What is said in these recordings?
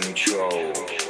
control.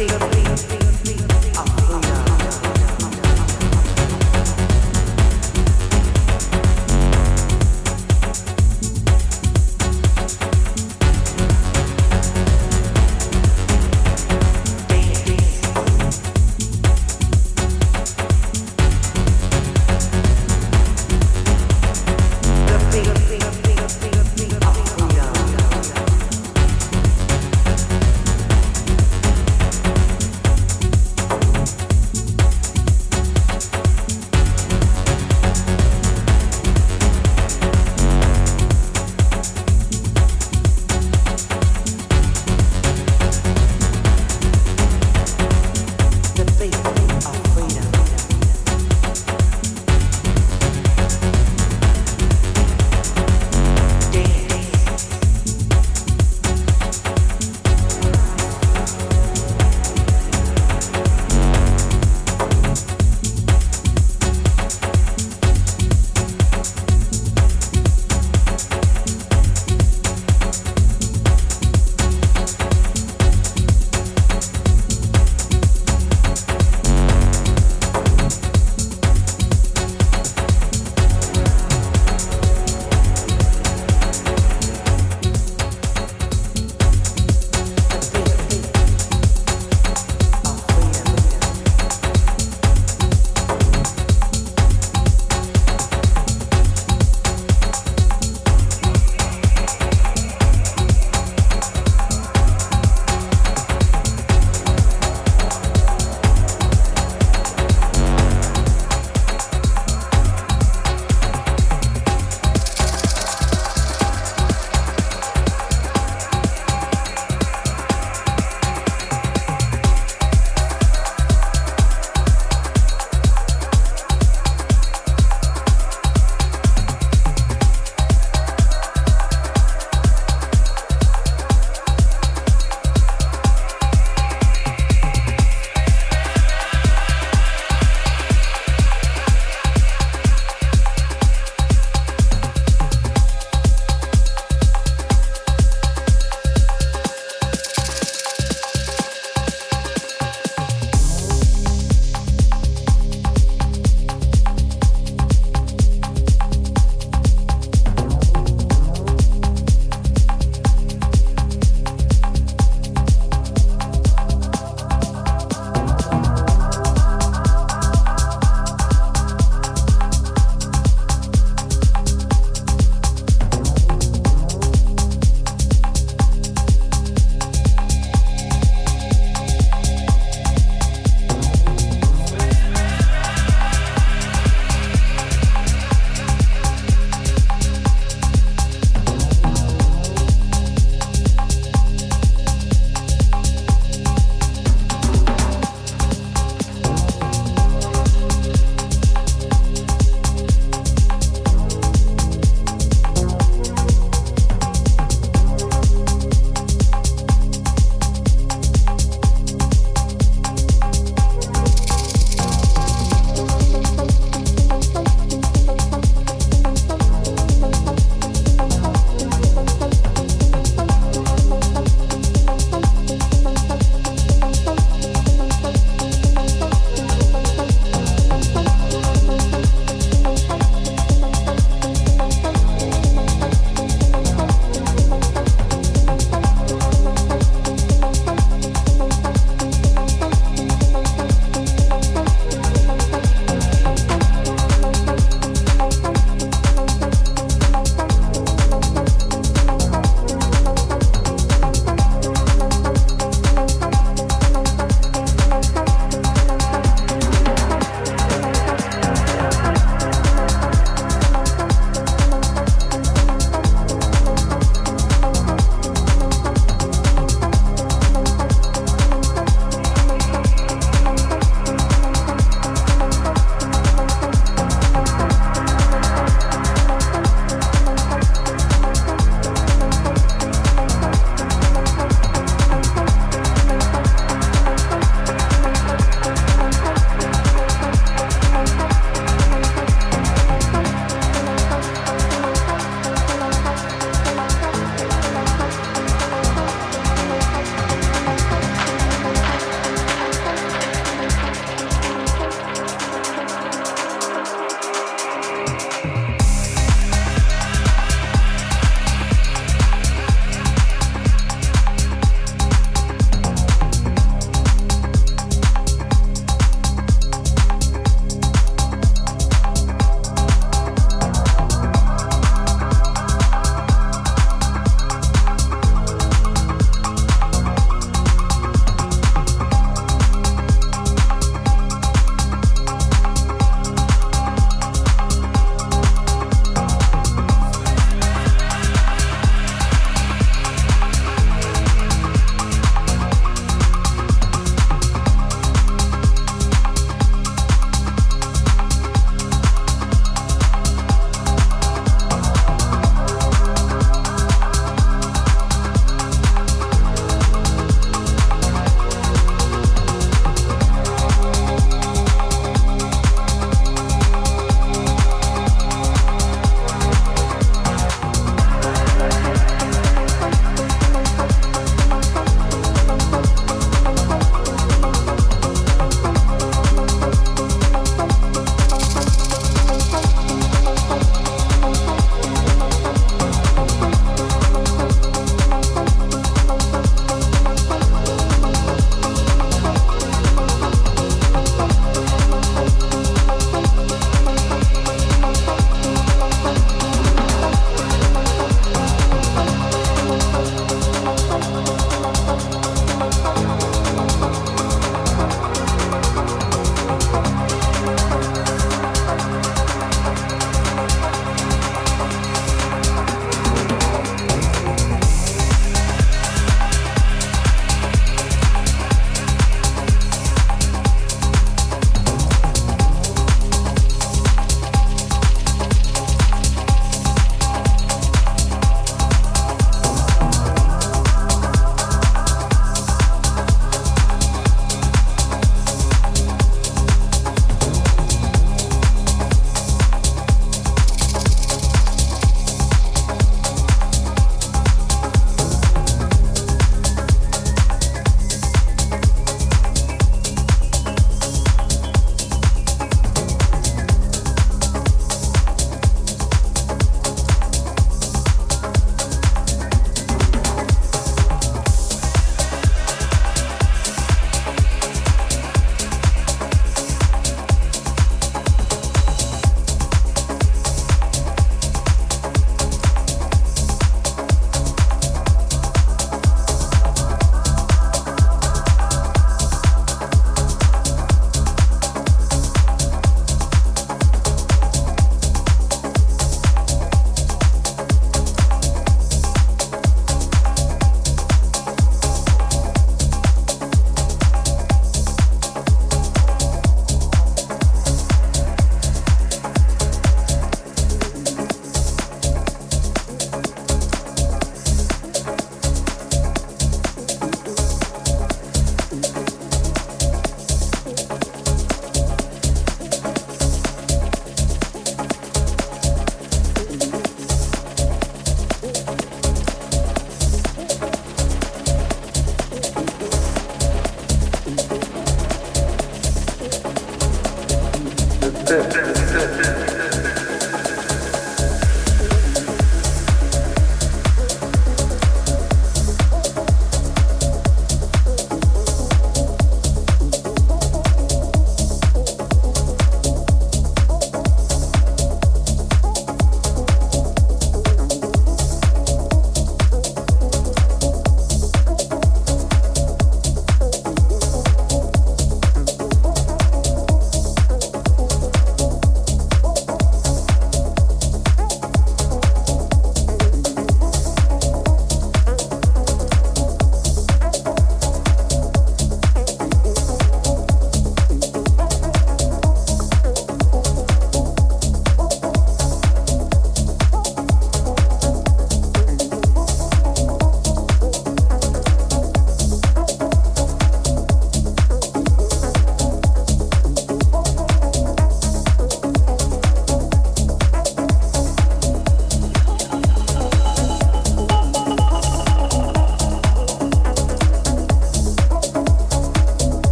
be a